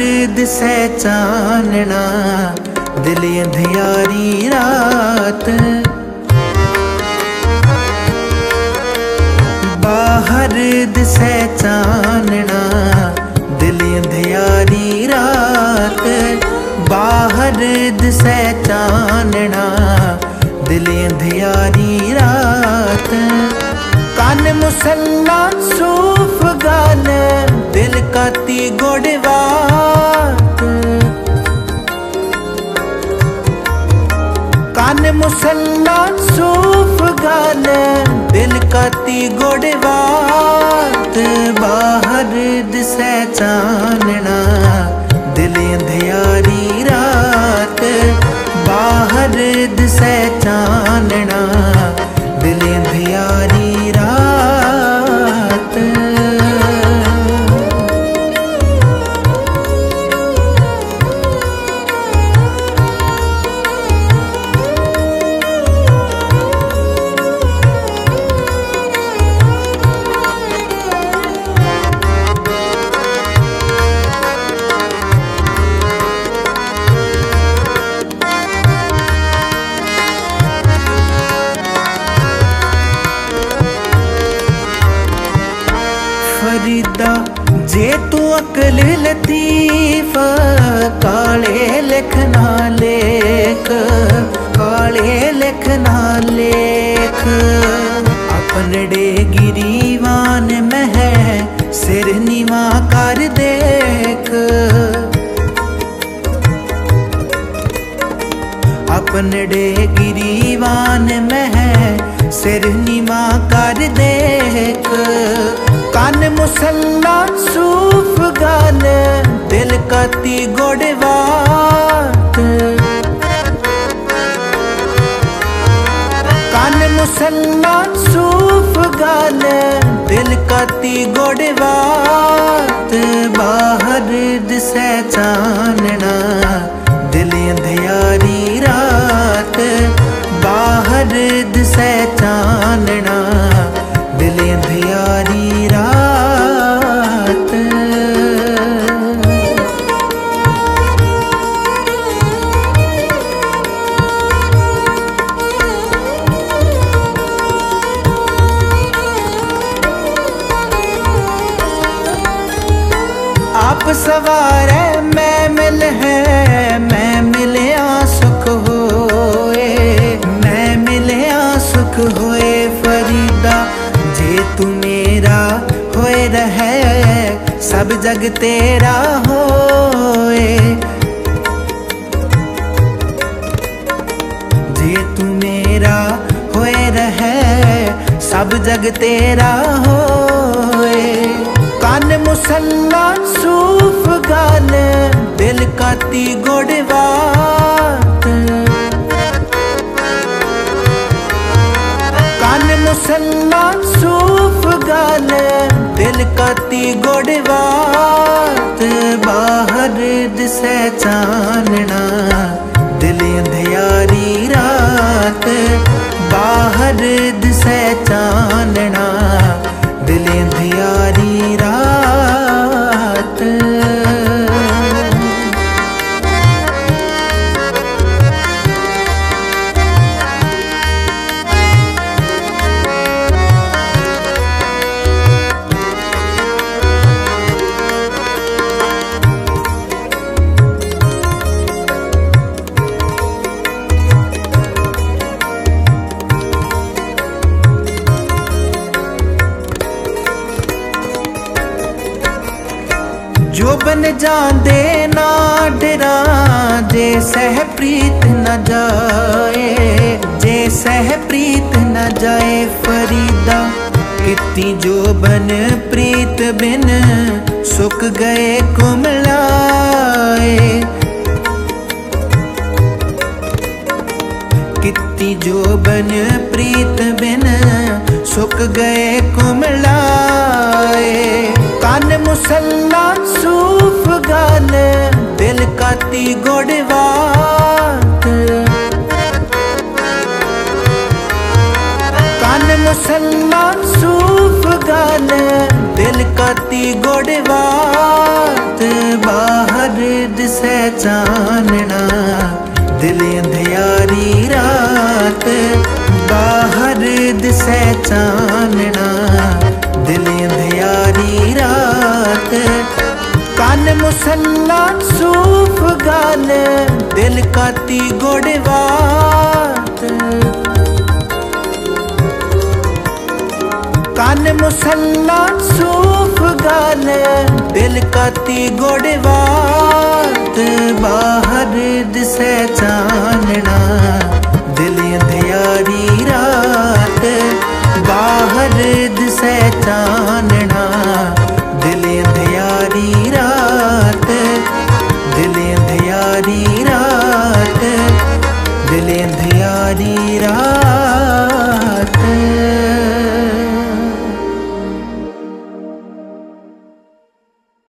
ਬਾਹਰ ਦਿਸੈ ਚਾਨਣਾ ਦਿਲ ਅੰਧਿਆਰੀ ਰਾਤ ਬਾਹਰ ਦਿਸੈ ਚਾਨਣਾ ਦਿਲ ਅੰਧਿਆਰੀ ਰਾਤ ਬਾਹਰ ਦਿਸੈ ਚਾਨਣਾ ਦਿਲ ਅੰਧਿਆਰੀ ਰਾਤ ਕੰਨ ਮੁਸੱਲਾ ਸੂਫ ਗਾਲ ਦਿਲ ਕਾਤੀ ਗੋੜਵਾਤ ਕੰਨ ਮੁਸੱਲਾ ਸੂਫ ਗਾਲ ਦਿਲ ਕਾਤੀ ਗੋੜਵਾਤ ਬਾਹਰ ਦਿਸੈ ਚਾਨਣਾ। ਦਿਲ ਅੰਧਿਆਰੀ ਰਾਤ, ਬਾਹਰ ਦਿਸੈ ਤੂੰ ਅਕਲ ਲਤੀਫ, ਕਾਲੇ ਲਿਖਣਾ ਲੇਖ, ਕਾਲੇ ਲਿਖਣਾ ਲੇਖ। ਆਪਣੜੇ ਗਿਰੀਵਾਨ ਮਹਿ ਸਿਰ ਨੀਵਾ ਕਰ ਦੇਖ। ਆਪਣੜੇ ਗਿਰੀਵਾਨ ਮਹਿ ਸਿਰ ਨੀਵਾ ਕਰ ਦੇਖ। ਕੰਨ ਮੁਸੱਲਾ ਸੂਫ ਗਾਲ ਦਿਲ ਕਾਤੀ ਗੋੜਵਾਤ ਕੰਨ ਮੁਸੱਲਾ ਸੂਫ ਗਾਲ ਦਿਲ ਕਾਤੀ ਗੋੜਵਾਤ ਬਾਹਰ ਦਿਸੈ ਚਾਨਣਾ ਦਿਲ ਅੰਧਿਆਰੀ ਰਾਤ ਬਾਹਰ ਦਿਸੈ ਚਾਨਣਾ ਆਪ ਸਵਾਰੈ ਮੈਂ ਮਿਲ ਹੈ ਮੈਂ ਮਿਲਿਆ ਸੁਖ ਹੋਏ ਮੈਂ ਮਿਲਿਆ ਸੁਖ ਹੋਏ ਫਰੀਦਾ ਜੇ ਤੂੰ ਮੇਰਾ ਹੋਏ ਰਹੈ ਸਭ ਜਗ ਤੇਰਾ ਹੋਏ ਜੇ ਤੂੰ ਮੇਰਾ ਹੋਏ ਰਹੈ ਸਭ ਜਗ ਤੇਰਾ ਹੋਏ ਕੰਨ ਮੁਸੱਲਾ ਸੂਫ ਗਾਲ ਦਿਲ ਕਾਤੀ ਗੋੜਵਾਤ ਕੰਨ ਮੁਸੱਲਾ ਸੂਫ ਗਾਲ ਦਿਲ ਕਾਤੀ ਗੋੜਵਾਤ ਬਾਹਰ ਦਿਸੈ ਚਾਨਣਾ ਦਿਲ ਅੰਧਿਆਰੀ ਰਾਤ ਬਾਹਰ ਦਿਸੈ ਚਾਨਣਾ ਜੋ ਬਨ ਜਾਂਦੇ ਨਾ ਡਰਾਂ, ਜੇ ਸਹਿ ਪ੍ਰੀਤ ਨ ਜਾਏ, ਜੇ ਸਹਿ ਪ੍ਰੀਤ ਨ ਜਾਏ ਫਰੀਦਾ। ਕਿਤੀ ਜੋ ਬਨ ਪ੍ਰੀਤ ਬਿਨ ਸੁੱਕ ਗਏ ਕੁਮਲਾਏ। ਕਿਤੀ ਜੋ ਬਨ ਪ੍ਰੀਤ ਬਿਨ ਸੁੱਕ ਗਏ ਕੁਮਲਾਏ। ਕੰਨ ਮੁਸੱਲਾ ਸੂਫ ਗਾਲ ਦਿਲ ਕਾਤੀ ਗੋੜਵਾਤ ਕੰਨ ਮੁਸੱਲਾ ਸੂਫ ਗਾਲ दिल काती गोड़वात कान मुसल्ला सूफ गाल दिल काती गोड़वात बाहर दिसे चानना दिल अंधियारी रात बाहर दिसे चानना दिल अंधियारी रात दिल अंधियारी रात दिल अंधियारी रात